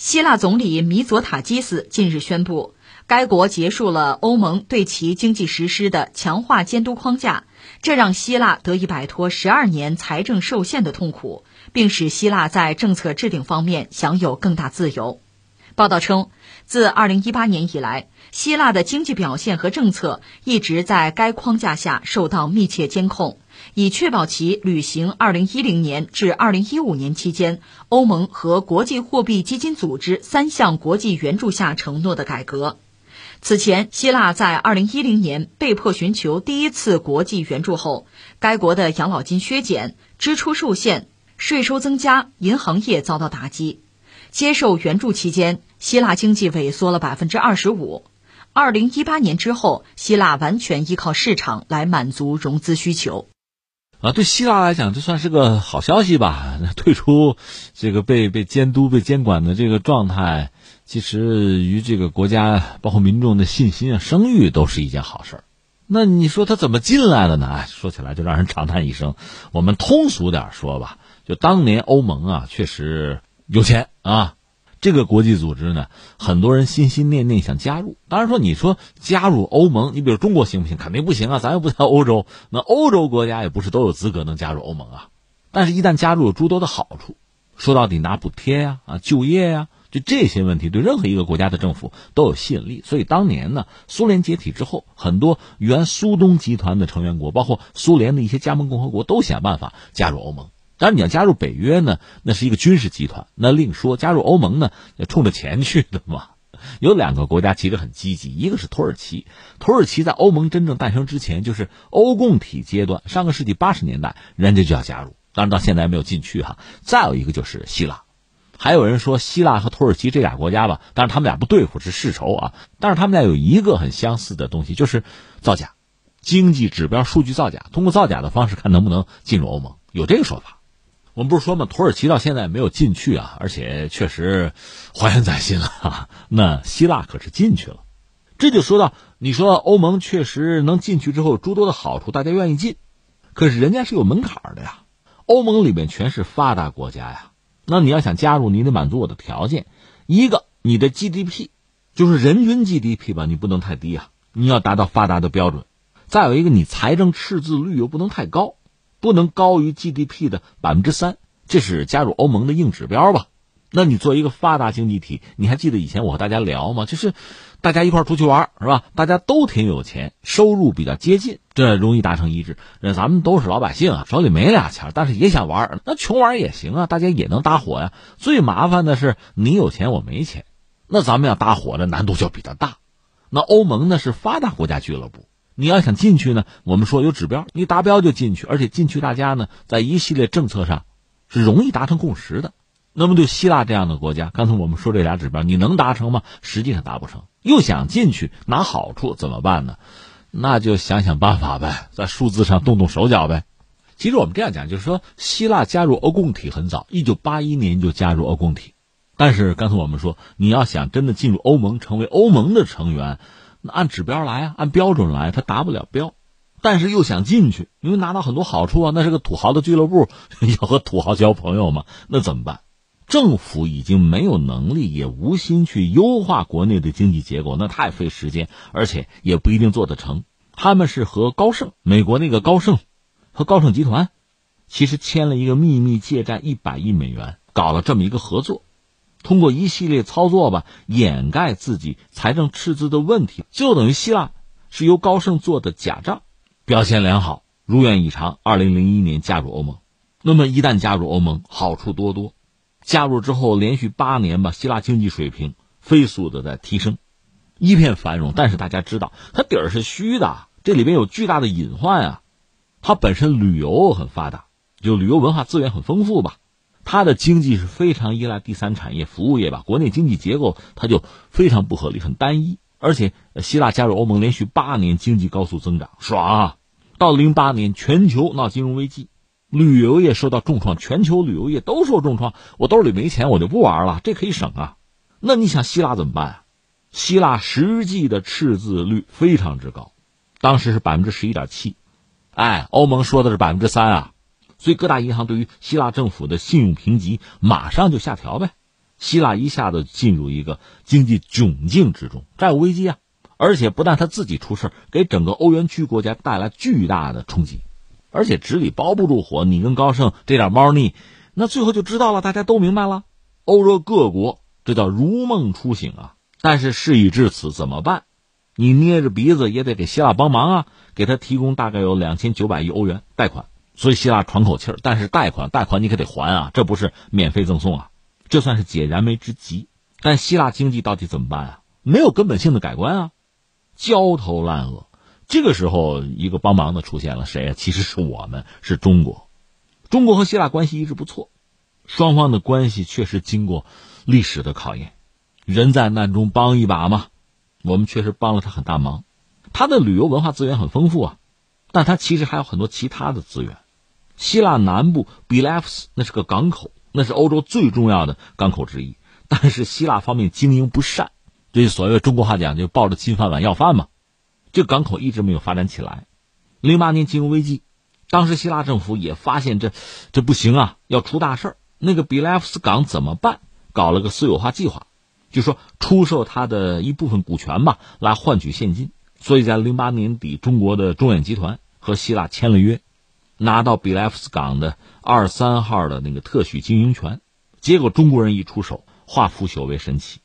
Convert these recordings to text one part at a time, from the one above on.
希腊总理米佐塔基斯近日宣布，该国结束了欧盟对其经济实施的强化监督框架，这让希腊得以摆脱十二年财政受限的痛苦，并使希腊在政策制定方面享有更大自由。报道称，自二零一八年以来，希腊的经济表现和政策一直在该框架下受到密切监控。以确保其履行2010年至2015年期间欧盟和国际货币基金组织三项国际援助下承诺的改革。此前，希腊在2010年被迫寻求第一次国际援助后，该国的养老金削减、支出受限、税收增加，银行业遭到打击。接受援助期间，希腊经济萎缩了百分之二十五。2018年之后，希腊完全依靠市场来满足融资需求。啊，对希腊来讲，这算是个好消息吧？退出这个被被监督、被监管的这个状态，其实与这个国家包括民众的信心啊、声誉都是一件好事儿。那你说他怎么进来的呢？哎，说起来就让人长叹一声。我们通俗点说吧，就当年欧盟啊，确实有钱啊。这个国际组织呢，很多人心心念念想加入。当然说，你说加入欧盟，你比如中国行不行？肯定不行啊，咱又不在欧洲。那欧洲国家也不是都有资格能加入欧盟啊。但是，一旦加入，有诸多的好处。说到底，拿补贴呀、啊就业呀，就这些问题，对任何一个国家的政府都有吸引力。所以，当年呢，苏联解体之后，很多原苏东集团的成员国，包括苏联的一些加盟共和国，都想办法加入欧盟。当然，你要加入北约呢，那是一个军事集团，那另说。加入欧盟呢，要冲着钱去的嘛。有两个国家其实很积极，一个是土耳其。土耳其在欧盟真正诞生之前，就是欧共体阶段，上个世纪八十年代，人家就要加入，当然到现在还没有进去哈。再有一个就是希腊，还有人说希腊和土耳其这俩国家吧，但是他们俩不对付，是世仇啊。但是他们俩有一个很相似的东西，就是造假，经济指标数据造假，通过造假的方式看能不能进入欧盟，有这个说法。我们不是说嘛，土耳其到现在没有进去啊，而且确实怀恨在心了。那希腊可是进去了，这就说到，你说欧盟确实能进去之后，诸多的好处，大家愿意进，可是人家是有门槛的呀。欧盟里面全是发达国家呀，那你要想加入，你得满足我的条件，一个你的 GDP，就是人均 GDP 吧，你不能太低啊，你要达到发达的标准。再有一个，你财政赤字率又不能太高。不能高于 GDP 的百分之三，这是加入欧盟的硬指标吧？那你作为一个发达经济体，你还记得以前我和大家聊吗？就是大家一块出去玩，是吧？大家都挺有钱，收入比较接近，这容易达成一致。那咱们都是老百姓啊，手里没俩钱，但是也想玩，那穷玩也行啊，大家也能搭伙呀。最麻烦的是你有钱我没钱，那咱们要搭伙的难度就比较大。那欧盟呢是发达国家俱乐部。你要想进去呢，我们说有指标，你达标就进去，而且进去大家呢在一系列政策上是容易达成共识的。那么对希腊这样的国家，刚才我们说这俩指标，你能达成吗？实际上达不成。又想进去拿好处怎么办呢？那就想想办法呗，在数字上动动手脚呗。其实我们这样讲，就是说希腊加入欧共体很早，一九八一年就加入欧共体，但是刚才我们说，你要想真的进入欧盟，成为欧盟的成员。那按指标来啊，按标准来，他达不了标，但是又想进去，因为拿到很多好处啊。那是个土豪的俱乐部，要和土豪交朋友嘛，那怎么办？政府已经没有能力，也无心去优化国内的经济结构，那太费时间，而且也不一定做得成。他们是和高盛，美国那个高盛，和高盛集团，其实签了一个秘密借债一百亿美元，搞了这么一个合作。通过一系列操作吧，掩盖自己财政赤字的问题，就等于希腊是由高盛做的假账，表现良好，如愿以偿。二零零一年加入欧盟，那么一旦加入欧盟，好处多多。加入之后，连续八年吧，希腊经济水平飞速的在提升，一片繁荣。但是大家知道，它底儿是虚的，这里边有巨大的隐患啊。它本身旅游很发达，就旅游文化资源很丰富吧。它的经济是非常依赖第三产业、服务业吧？国内经济结构它就非常不合理、很单一。而且希腊加入欧盟连续八年经济高速增长，爽啊！到零八年全球闹金融危机，旅游业受到重创，全球旅游业都受重创。我兜里没钱，我就不玩了，这可以省啊。那你想希腊怎么办啊？希腊实际的赤字率非常之高，当时是百分之十一点七，哎，欧盟说的是百分之三啊。所以各大银行对于希腊政府的信用评级马上就下调呗，希腊一下子进入一个经济窘境之中，债务危机啊！而且不但他自己出事给整个欧元区国家带来巨大的冲击，而且纸里包不住火。你跟高盛这点猫腻，那最后就知道了，大家都明白了。欧洲各国这叫如梦初醒啊！但是事已至此，怎么办？你捏着鼻子也得给希腊帮忙啊，给他提供大概有两千九百亿欧元贷款。所以希腊喘口气儿，但是贷款贷款你可得还啊，这不是免费赠送啊，这算是解燃眉之急。但希腊经济到底怎么办啊？没有根本性的改观啊，焦头烂额。这个时候，一个帮忙的出现了，谁啊？其实是我们，是中国。中国和希腊关系一直不错，双方的关系确实经过历史的考验。人在难中帮一把嘛，我们确实帮了他很大忙。他的旅游文化资源很丰富啊，但他其实还有很多其他的资源。希腊南部比莱夫斯那是个港口，那是欧洲最重要的港口之一。但是希腊方面经营不善，这所谓中国话讲就抱着金饭碗要饭嘛。这港口一直没有发展起来。零八年金融危机，当时希腊政府也发现这这不行啊，要出大事那个比莱夫斯港怎么办？搞了个私有化计划，就说出售它的一部分股权吧，来换取现金。所以在零八年底，中国的中远集团和希腊签了约。拿到比莱夫斯港的二三号的那个特许经营权，结果中国人一出手，化腐朽为神奇。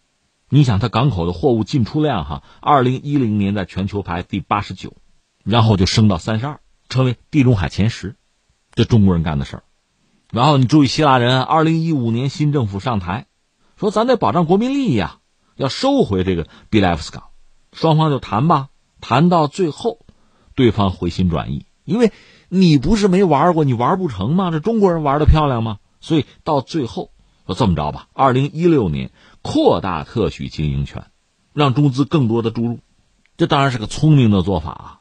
你想，他港口的货物进出量哈，二零一零年在全球排第八十九，然后就升到三十二，成为地中海前十，这中国人干的事儿。然后你注意，希腊人二零一五年新政府上台，说咱得保障国民利益啊，要收回这个比莱夫斯港，双方就谈吧，谈到最后，对方回心转意，因为。你不是没玩过，你玩不成吗？这中国人玩的漂亮吗？所以到最后，就这么着吧。二零一六年扩大特许经营权，让中资更多的注入，这当然是个聪明的做法啊。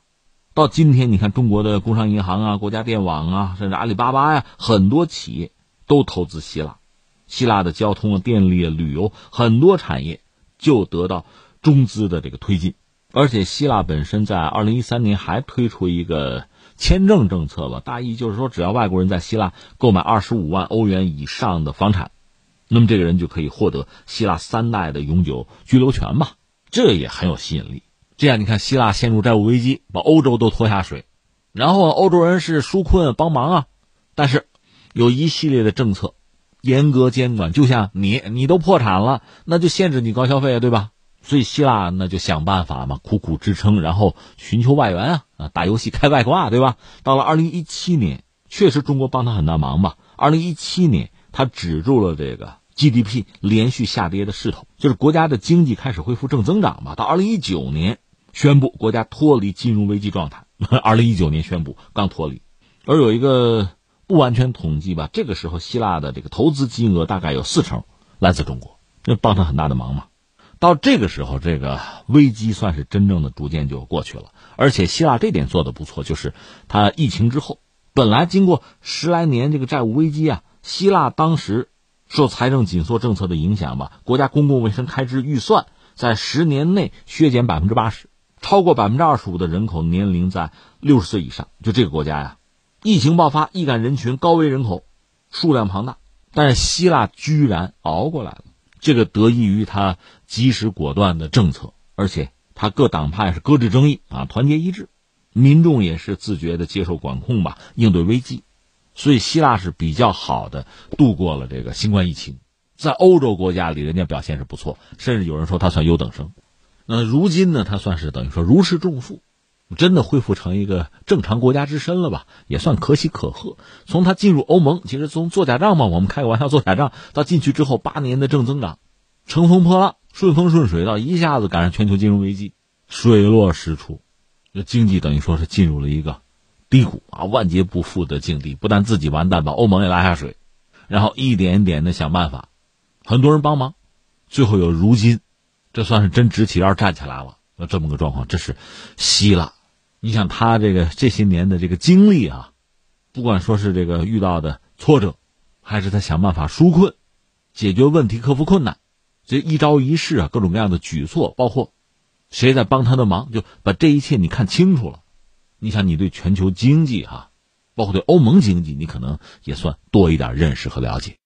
到今天，你看中国的工商银行啊、国家电网啊，甚至阿里巴巴呀，很多企业都投资希腊，希腊的交通啊、电力啊、旅游很多产业就得到中资的这个推进，而且希腊本身在二零一三年还推出一个。签证政策吧，大意就是说，只要外国人在希腊购买二十五万欧元以上的房产，那么这个人就可以获得希腊三代的永久居留权嘛。这也很有吸引力。这样你看，希腊陷入债务危机，把欧洲都拖下水，然后欧洲人是纾困帮忙啊，但是有一系列的政策严格监管，就像你你都破产了，那就限制你高消费啊，对吧？所以希腊那就想办法嘛，苦苦支撑，然后寻求外援啊啊，打游戏开外挂，对吧？到了二零一七年，确实中国帮他很大忙嘛。二零一七年，他止住了这个 GDP 连续下跌的势头，就是国家的经济开始恢复正增长嘛。到二零一九年，宣布国家脱离金融危机状态。二零一九年宣布刚脱离，而有一个不完全统计吧，这个时候希腊的这个投资金额大概有四成来自中国，这帮他很大的忙嘛。到这个时候，这个危机算是真正的逐渐就过去了。而且希腊这点做的不错，就是它疫情之后，本来经过十来年这个债务危机啊，希腊当时受财政紧缩政策的影响吧，国家公共卫生开支预算在十年内削减百分之八十，超过百分之二十五的人口年龄在六十岁以上。就这个国家呀，疫情爆发，易感人群高危人口数量庞大，但是希腊居然熬过来了。这个得益于他及时果断的政策，而且他各党派是搁置争议啊，团结一致，民众也是自觉的接受管控吧，应对危机，所以希腊是比较好的度过了这个新冠疫情，在欧洲国家里，人家表现是不错，甚至有人说他算优等生。那如今呢，他算是等于说如释重负。真的恢复成一个正常国家之身了吧？也算可喜可贺。从他进入欧盟，其实从做假账嘛，我们开个玩笑做假账，到进去之后八年的正增长，乘风破浪，顺风顺水，到一下子赶上全球金融危机，水落石出，这经济等于说是进入了一个低谷啊，万劫不复的境地。不但自己完蛋，把欧盟也拉下水，然后一点一点的想办法，很多人帮忙，最后有如今，这算是真直起腰站起来了。那这么个状况，这是希腊。你想他这个这些年的这个经历啊，不管说是这个遇到的挫折，还是他想办法纾困、解决问题、克服困难，这一招一式啊，各种各样的举措，包括谁在帮他的忙，就把这一切你看清楚了。你想，你对全球经济哈，包括对欧盟经济，你可能也算多一点认识和了解。